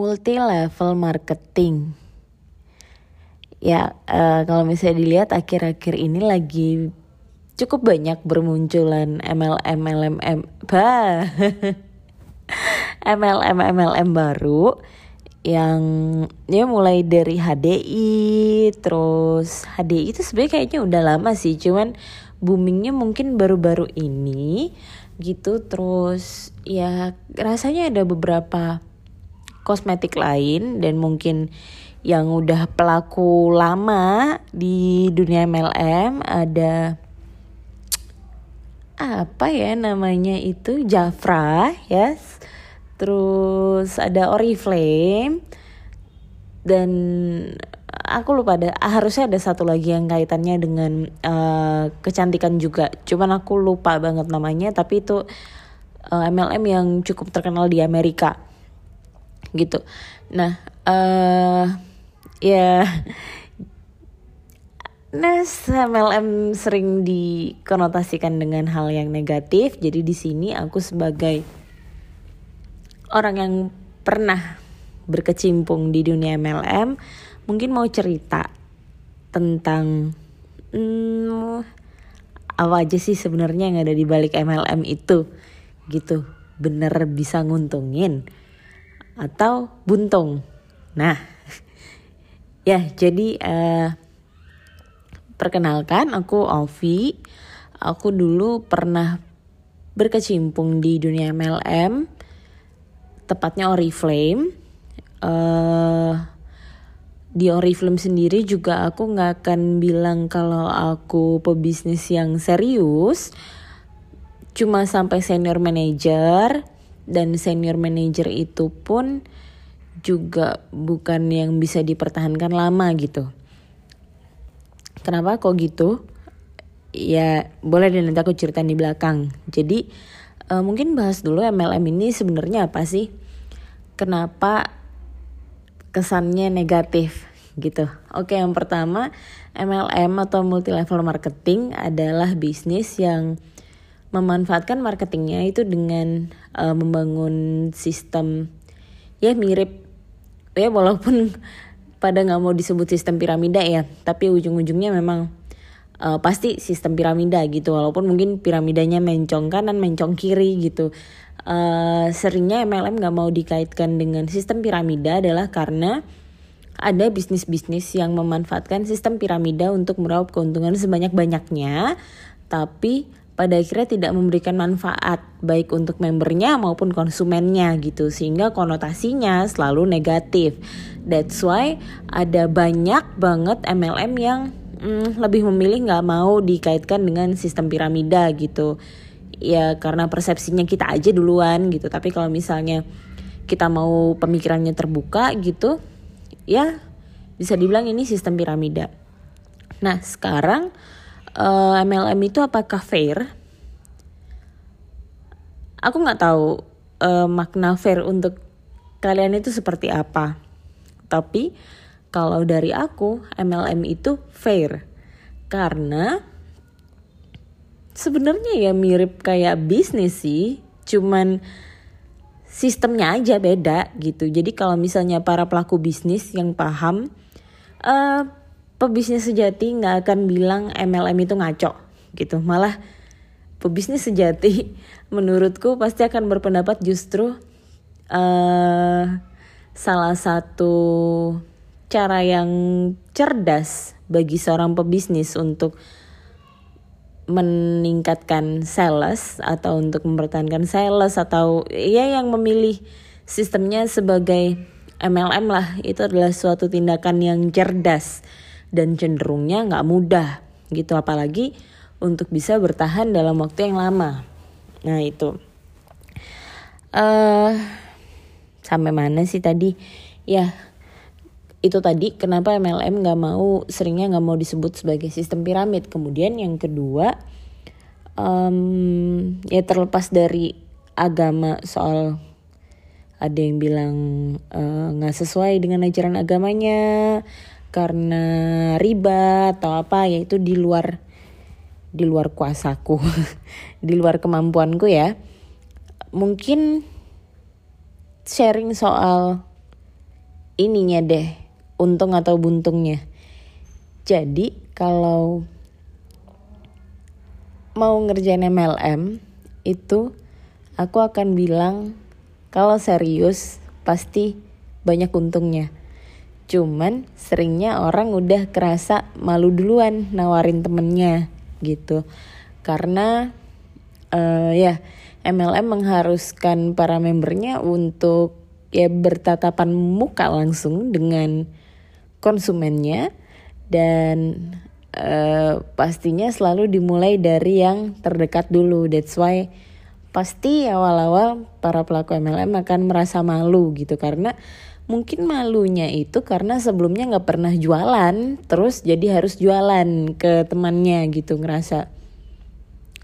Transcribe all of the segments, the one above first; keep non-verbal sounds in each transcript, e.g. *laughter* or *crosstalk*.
multi level marketing. Ya, uh, kalau misalnya dilihat akhir-akhir ini lagi cukup banyak bermunculan MLM MLM bah *laughs* MLM MLM baru yang ya mulai dari HDI terus HDI itu sebenarnya kayaknya udah lama sih cuman boomingnya mungkin baru-baru ini gitu terus ya rasanya ada beberapa kosmetik lain dan mungkin yang udah pelaku lama di dunia MLM ada apa ya namanya itu? Jafra yes. Terus ada Oriflame. Dan aku lupa ada harusnya ada satu lagi yang kaitannya dengan uh, kecantikan juga. Cuman aku lupa banget namanya tapi itu uh, eh, MLM yang cukup terkenal di Amerika gitu nah uh, ya Nah, MLM sering dikonotasikan dengan hal yang negatif. Jadi di sini aku sebagai orang yang pernah berkecimpung di dunia MLM, mungkin mau cerita tentang hmm, apa aja sih sebenarnya yang ada di balik MLM itu, gitu. Bener bisa nguntungin atau buntung. Nah, *laughs* ya jadi uh, perkenalkan aku Ovi. Aku dulu pernah berkecimpung di dunia MLM, tepatnya Oriflame. Uh, di Oriflame sendiri juga aku nggak akan bilang kalau aku pebisnis yang serius, cuma sampai senior manager dan senior manager itu pun juga bukan yang bisa dipertahankan lama gitu. Kenapa kok gitu? Ya boleh deh nanti aku ceritain di belakang. Jadi uh, mungkin bahas dulu MLM ini sebenarnya apa sih? Kenapa kesannya negatif gitu? Oke yang pertama MLM atau multi level marketing adalah bisnis yang memanfaatkan marketingnya itu dengan uh, membangun sistem ya mirip. Ya walaupun *laughs* pada nggak mau disebut sistem piramida ya tapi ujung-ujungnya memang uh, pasti sistem piramida gitu. Walaupun mungkin piramidanya mencong kanan mencong kiri gitu. Uh, seringnya MLM nggak mau dikaitkan dengan sistem piramida adalah karena ada bisnis-bisnis yang memanfaatkan sistem piramida untuk meraup keuntungan sebanyak-banyaknya tapi pada akhirnya tidak memberikan manfaat baik untuk membernya maupun konsumennya gitu sehingga konotasinya selalu negatif. That's why ada banyak banget MLM yang mm, lebih memilih nggak mau dikaitkan dengan sistem piramida gitu. Ya karena persepsinya kita aja duluan gitu. Tapi kalau misalnya kita mau pemikirannya terbuka gitu, ya bisa dibilang ini sistem piramida. Nah sekarang uh, eh, MLM itu apakah fair? Aku nggak tahu uh, makna fair untuk kalian itu seperti apa. Tapi kalau dari aku MLM itu fair karena sebenarnya ya mirip kayak bisnis sih, cuman sistemnya aja beda gitu. Jadi kalau misalnya para pelaku bisnis yang paham, uh, pebisnis sejati nggak akan bilang MLM itu ngaco gitu. Malah pebisnis sejati *laughs* menurutku pasti akan berpendapat justru uh, salah satu cara yang cerdas bagi seorang pebisnis untuk meningkatkan sales atau untuk mempertahankan sales atau ya yang memilih sistemnya sebagai MLM lah. Itu adalah suatu tindakan yang cerdas dan cenderungnya nggak mudah gitu apalagi untuk bisa bertahan dalam waktu yang lama. Nah itu. Uh, sampai mana sih tadi? Ya itu tadi kenapa MLM nggak mau seringnya nggak mau disebut sebagai sistem piramid. Kemudian yang kedua um, ya terlepas dari agama soal ada yang bilang eh, nggak uh, sesuai dengan ajaran agamanya karena riba atau apa yaitu di luar di luar kuasaku *laughs* di luar kemampuanku ya mungkin sharing soal ininya deh untung atau buntungnya jadi kalau mau ngerjain MLM itu aku akan bilang kalau serius pasti banyak untungnya. Cuman seringnya orang udah kerasa malu duluan nawarin temennya gitu. Karena uh, ya MLM mengharuskan para membernya untuk ya bertatapan muka langsung dengan konsumennya dan uh, pastinya selalu dimulai dari yang terdekat dulu. That's why pasti awal-awal para pelaku MLM akan merasa malu gitu karena mungkin malunya itu karena sebelumnya nggak pernah jualan terus jadi harus jualan ke temannya gitu ngerasa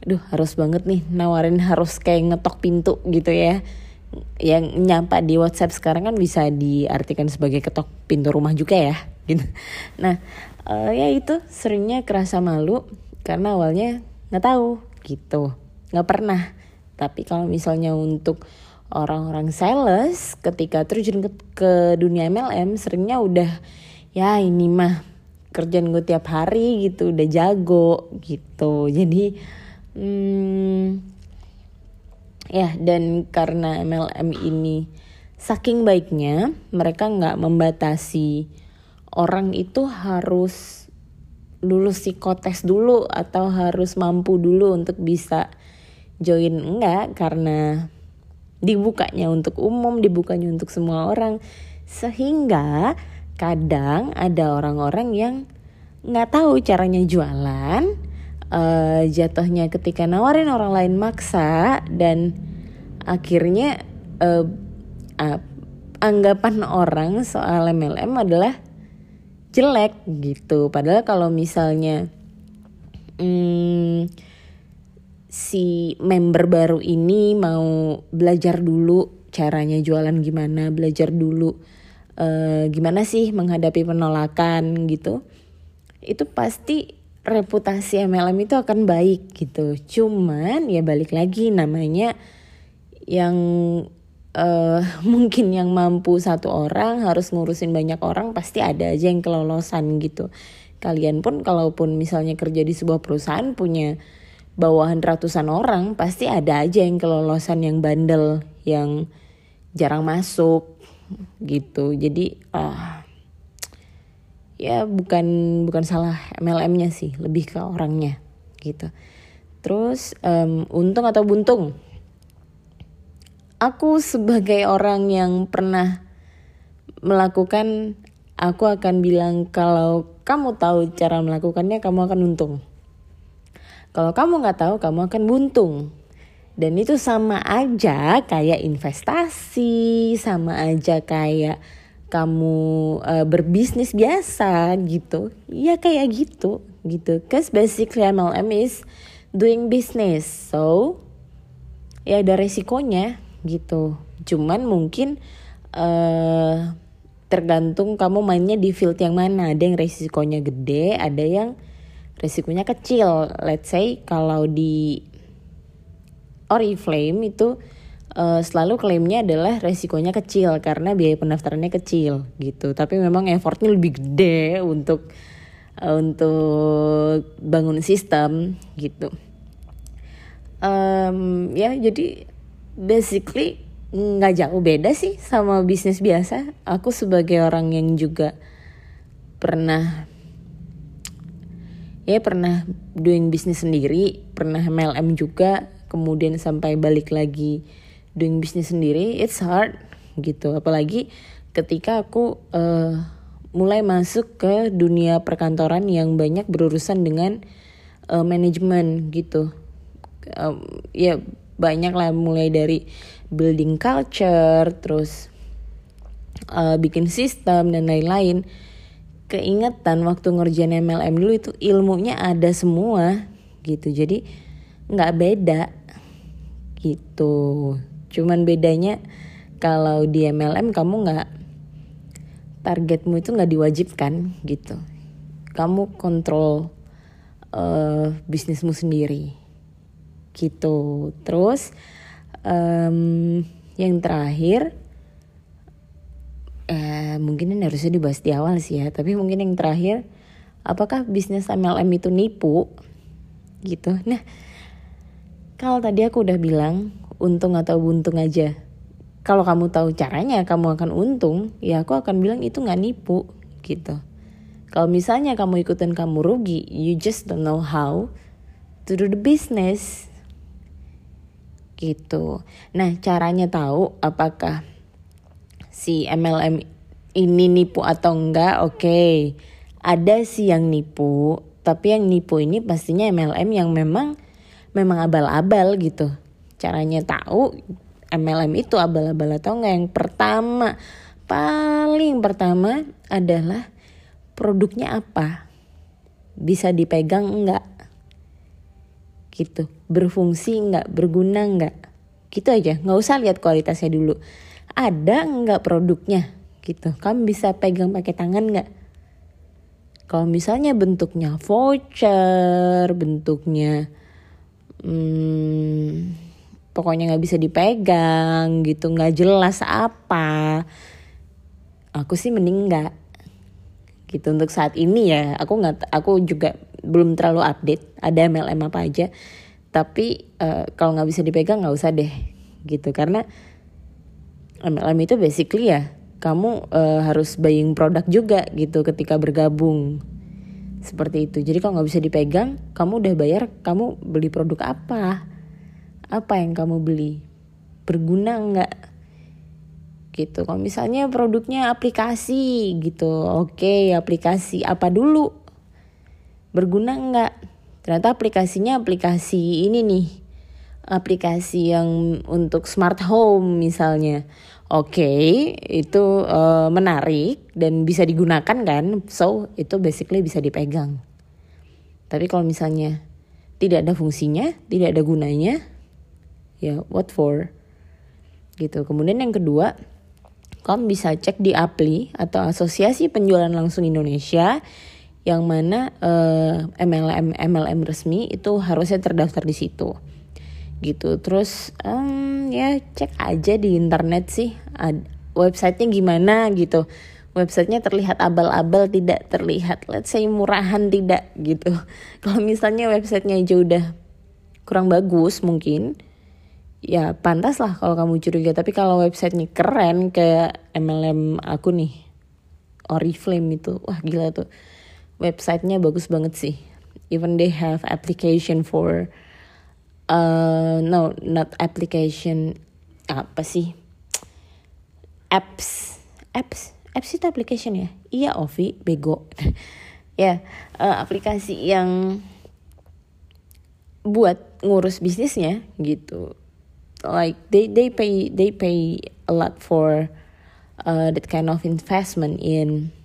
duh harus banget nih nawarin harus kayak ngetok pintu gitu ya. Yang nyampa di WhatsApp sekarang kan bisa diartikan sebagai ketok pintu rumah juga ya gitu. Nah uh, ya itu seringnya kerasa malu karena awalnya nggak tahu gitu nggak pernah. Tapi kalau misalnya untuk orang-orang sales ketika terjun ke, ke dunia MLM seringnya udah ya ini mah kerjaan gue tiap hari gitu udah jago gitu. Jadi hmm, ya dan karena MLM ini saking baiknya mereka nggak membatasi orang itu harus lulus psikotes dulu atau harus mampu dulu untuk bisa join. Enggak karena dibukanya untuk umum, dibukanya untuk semua orang. Sehingga kadang ada orang-orang yang nggak tahu caranya jualan, uh, jatuhnya ketika nawarin orang lain maksa dan akhirnya uh, uh, anggapan orang soal MLM adalah jelek gitu. Padahal kalau misalnya hmm, si member baru ini mau belajar dulu caranya jualan gimana, belajar dulu uh, gimana sih menghadapi penolakan gitu. Itu pasti reputasi MLM itu akan baik gitu. Cuman ya balik lagi namanya yang uh, *laughs* mungkin yang mampu satu orang harus ngurusin banyak orang pasti ada aja yang kelolosan gitu. Kalian pun kalaupun misalnya kerja di sebuah perusahaan punya bawahan ratusan orang pasti ada aja yang kelolosan yang bandel yang jarang masuk gitu. Jadi uh, ya bukan bukan salah MLM-nya sih lebih ke orangnya gitu. Terus um, untung atau buntung aku sebagai orang yang pernah melakukan aku akan bilang kalau kamu tahu cara melakukannya kamu akan untung kalau kamu nggak tahu, kamu akan buntung. Dan itu sama aja kayak investasi, sama aja kayak kamu uh, berbisnis biasa gitu. Ya kayak gitu, gitu. Cause basically MLM is doing business. So, ya ada resikonya gitu. Cuman mungkin uh, tergantung kamu mainnya di field yang mana. Ada yang resikonya gede, ada yang resikonya kecil. Let's say kalau di Oriflame itu uh, selalu klaimnya adalah resikonya kecil karena biaya pendaftarannya kecil gitu. Tapi memang effortnya lebih gede untuk uh, untuk bangun sistem gitu. Um, ya jadi basically nggak jauh beda sih sama bisnis biasa. Aku sebagai orang yang juga pernah ya pernah doing bisnis sendiri pernah MLM juga kemudian sampai balik lagi doing bisnis sendiri. It's hard gitu. Apalagi ketika aku uh, mulai masuk ke dunia perkantoran yang banyak berurusan dengan uh, manajemen gitu. Um, ya banyak lah mulai dari building culture terus uh, bikin sistem dan lain-lain keingetan waktu ngerjain MLM dulu itu ilmunya ada semua gitu. Jadi nggak beda gitu. Cuman bedanya kalau di MLM kamu nggak targetmu itu nggak diwajibkan gitu. Kamu kontrol uh, bisnismu sendiri gitu. Terus um, yang terakhir mungkin ini harusnya dibahas di awal sih ya tapi mungkin yang terakhir apakah bisnis MLM itu nipu? Gitu. Nah kalau tadi aku udah bilang untung atau buntung aja. Kalau kamu tahu caranya kamu akan untung. Ya aku akan bilang itu nggak nipu gitu. Kalau misalnya kamu ikutin kamu rugi you just don't know how to do the business. Gitu. Nah caranya tahu apakah si MLM ini nipu atau enggak oke. Okay. ada sih yang nipu tapi yang nipu ini pastinya MLM yang memang memang abal-abal gitu. Caranya tahu MLM itu abal-abal atau enggak. Yang pertama paling pertama adalah produknya apa? Bisa dipegang enggak? Gitu. Berfungsi enggak? Berguna enggak? Gitu aja. Nggak usah lihat kualitasnya dulu. Ada enggak produknya gitu. Kamu bisa pegang pakai tangan enggak kalau misalnya bentuknya voucher bentuknya hmm, pokoknya nggak bisa dipegang gitu nggak jelas apa aku sih mending nggak. Gitu untuk saat ini ya aku nggak aku juga belum terlalu update ada MLM apa aja. Tapi uh, kalau nggak bisa dipegang nggak usah deh gitu. Karena MLM itu basically ya kamu uh, harus buying produk juga gitu ketika bergabung. Seperti itu. Jadi kalau nggak bisa dipegang kamu udah bayar kamu beli produk apa? Apa yang kamu beli? Berguna nggak? Gitu. Kalau misalnya produknya aplikasi gitu. Oke aplikasi apa dulu? Berguna nggak? Ternyata aplikasinya aplikasi ini nih aplikasi yang untuk smart home misalnya. Oke okay, itu uh, menarik dan bisa digunakan kan? So itu basically bisa dipegang. Tapi kalau misalnya tidak ada fungsinya tidak ada gunanya ya what for? Gitu. Kemudian yang kedua kamu bisa cek di Apli atau Asosiasi Penjualan Langsung Indonesia yang mana uh, eh, MLM MLM resmi itu harusnya terdaftar di situ gitu. Terus um, ya cek aja di internet sih ad, websitenya gimana gitu. Websitenya terlihat abal-abal tidak terlihat let's say murahan tidak gitu. *laughs* Kalau misalnya websitenya aja udah kurang bagus mungkin ya pantas lah kalau kamu curiga. Tapi kalau websitenya keren kayak MLM aku nih Oriflame itu wah gila tuh. Websitenya bagus banget sih. Even they have application for uh, no not application. Apa sih? Apps. Apps? Apps itu application ya? Iya Ovi. Bego. *laughs* Ya yeah, uh, aplikasi yang buat ngurus bisnisnya gitu. Like they they pay they pay a lot for uh, that kind of investment in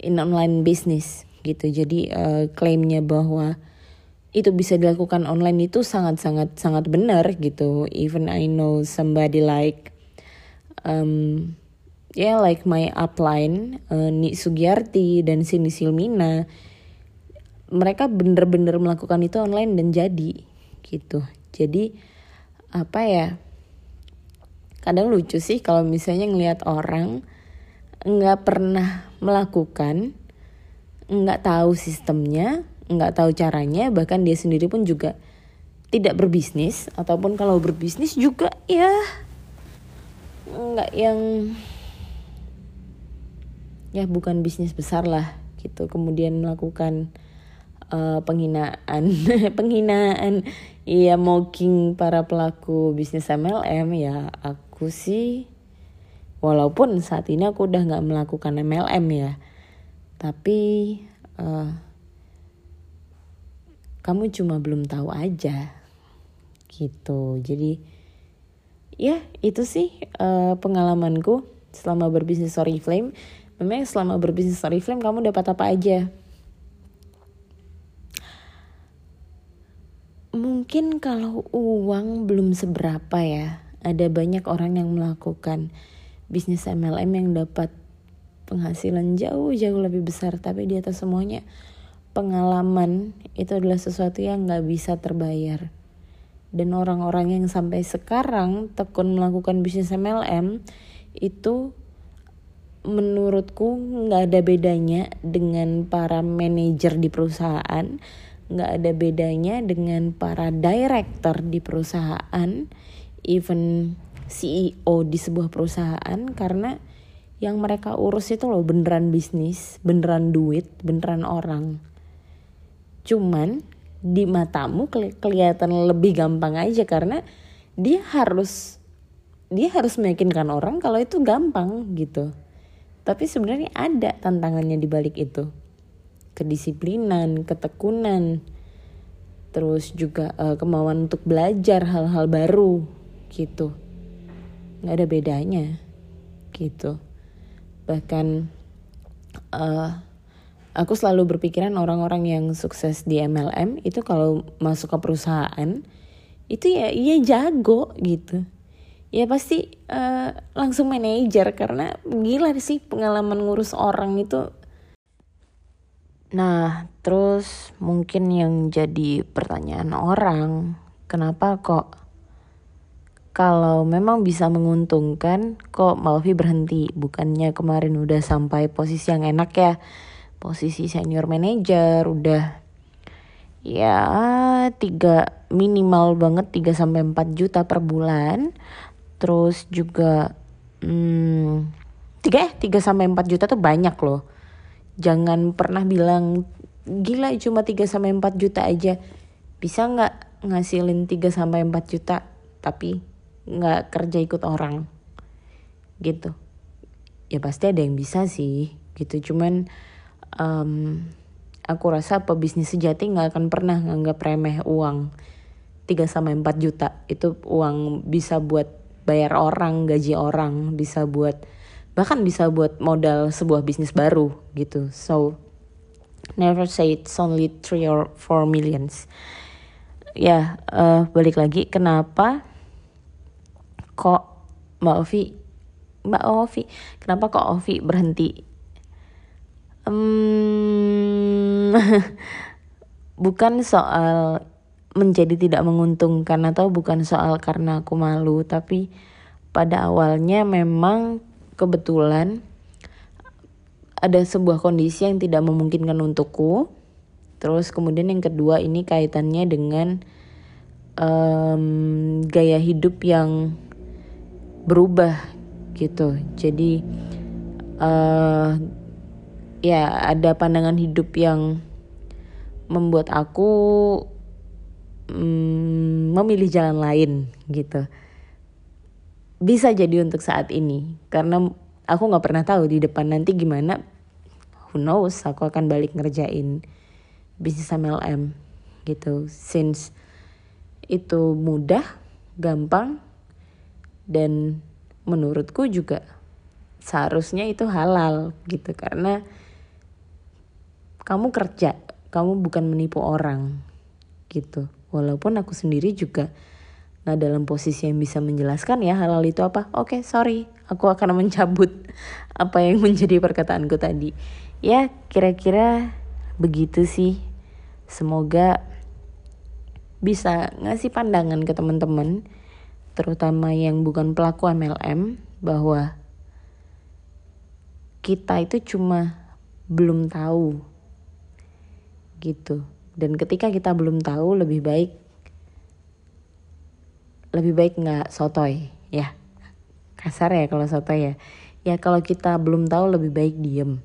in online business gitu. Jadi uh, klaimnya bahwa itu bisa dilakukan online itu sangat sangat sangat benar gitu. Even I know somebody like um, yeah like my upline uh, Ni Sugiyarti dan Cindy Silmina mereka bener-bener melakukan itu online dan jadi gitu. Jadi apa ya kadang lucu sih kalau misalnya ngelihat orang nggak pernah melakukan nggak tahu sistemnya nggak tahu caranya bahkan dia sendiri pun juga tidak berbisnis ataupun kalau berbisnis juga ya nggak yang ya bukan bisnis besar lah gitu. Kemudian melakukan uh, penghinaan *laughs* penghinaan Iya mocking para pelaku bisnis MLM ya aku sih walaupun saat ini aku udah nggak melakukan MLM ya. Tapi uh, kamu cuma belum tahu aja gitu. Jadi ya itu sih uh, pengalamanku selama berbisnis Oriflame memang selama berbisnis Oriflame kamu dapat apa aja? Mungkin kalau uang belum seberapa ya ada banyak orang yang melakukan bisnis MLM yang dapat penghasilan jauh-jauh lebih besar tapi di atas semuanya pengalaman itu adalah sesuatu yang nggak bisa terbayar. Dan orang-orang yang sampai sekarang tekun melakukan bisnis MLM itu menurutku nggak ada bedanya dengan para manajer di perusahaan nggak ada bedanya dengan para director di perusahaan even CEO di sebuah perusahaan karena yang mereka urus itu loh beneran bisnis beneran duit beneran orang cuman di matamu keli kelihatan lebih gampang aja karena dia harus dia harus meyakinkan orang kalau itu gampang gitu tapi sebenarnya ada tantangannya di balik itu. Kedisiplinan, ketekunan, terus juga uh, kemauan untuk belajar hal-hal baru gitu. Nggak ada bedanya gitu. Bahkan uh, aku selalu berpikiran orang-orang yang sukses di MLM itu kalau masuk ke perusahaan itu ya iya jago gitu. Ya pasti uh, langsung manajer karena gila sih pengalaman ngurus orang itu. Nah terus mungkin yang jadi pertanyaan orang kenapa kok kalau memang bisa menguntungkan kok Malvi berhenti? Bukannya kemarin udah sampai posisi yang enak ya posisi senior manager udah ya tiga minimal banget 3 sampai 4 juta per bulan. Terus juga hmm, tiga eh tiga sampai empat juta tuh banyak loh. Jangan pernah bilang gila cuma 3 sampai empat juta aja. Bisa nggak ngasilin 3 sampai empat juta tapi nggak kerja ikut orang? Gitu. Ya pasti ada yang bisa sih gitu. Cuman um, aku rasa pebisnis sejati nggak akan pernah nganggap remeh uang 3 sampai empat juta itu uang bisa buat bayar orang, gaji orang, bisa buat bahkan bisa buat modal sebuah bisnis baru gitu. So never say it's only three or four millions. Ya, uh, balik lagi kenapa kok Mbak Ovi Mbak Ovi, kenapa kok Ovi berhenti? Um, *laughs* bukan soal menjadi tidak menguntungkan atau bukan soal karena aku malu tapi pada awalnya memang kebetulan ada sebuah kondisi yang tidak memungkinkan untukku. Terus kemudian yang kedua ini kaitannya dengan um, gaya hidup yang berubah gitu. Jadi uh, ya ada pandangan hidup yang membuat aku mm, memilih jalan lain gitu. Bisa jadi untuk saat ini karena aku nggak pernah tahu di depan nanti gimana. Who knows aku akan balik ngerjain bisnis MLM gitu. Since itu mudah gampang dan menurutku juga seharusnya itu halal gitu. Karena kamu kerja kamu bukan menipu orang gitu Walaupun aku sendiri juga nggak dalam posisi yang bisa menjelaskan ya halal itu apa. Oke, okay, sorry, aku akan *laughs* mencabut apa yang menjadi perkataanku tadi. Ya, kira-kira begitu sih. Semoga bisa ngasih pandangan ke teman-teman, terutama yang bukan pelaku MLM, bahwa kita itu cuma belum tahu gitu. Dan ketika kita belum tahu lebih baik lebih baik nggak sotoy ya. Kasar ya kalau sotoy ya. Ya kalau kita belum tahu lebih baik diem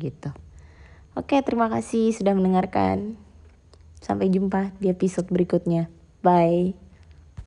gitu. Oke terima kasih sudah mendengarkan. Sampai jumpa di episode berikutnya. Bye